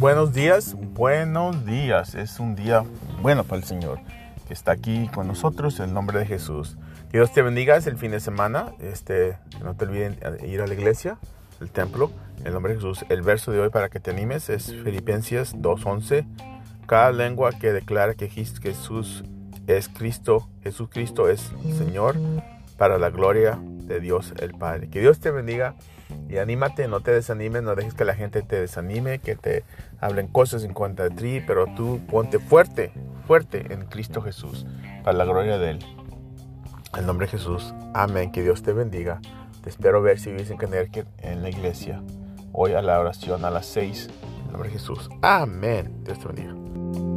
buenos días, buenos días. Es un día bueno para el Señor que está aquí con nosotros en el nombre de Jesús. Dios te bendiga, es el fin de semana. Este, no te olviden ir a la iglesia, el templo, en el nombre de Jesús. El verso de hoy para que te animes es Filipenses 2.11. Cada lengua que declara que Jesús es Cristo, Jesucristo es Señor, para la gloria Dios el Padre. Que Dios te bendiga y anímate, no te desanimes, no dejes que la gente te desanime, que te hablen cosas en contra de ti, pero tú ponte fuerte, fuerte en Cristo Jesús, para la gloria de Él. En nombre de Jesús, amén, que Dios te bendiga. Te espero ver si vives en Connecticut en la iglesia. Hoy a la oración a las 6. En nombre de Jesús. Amén. Dios te bendiga.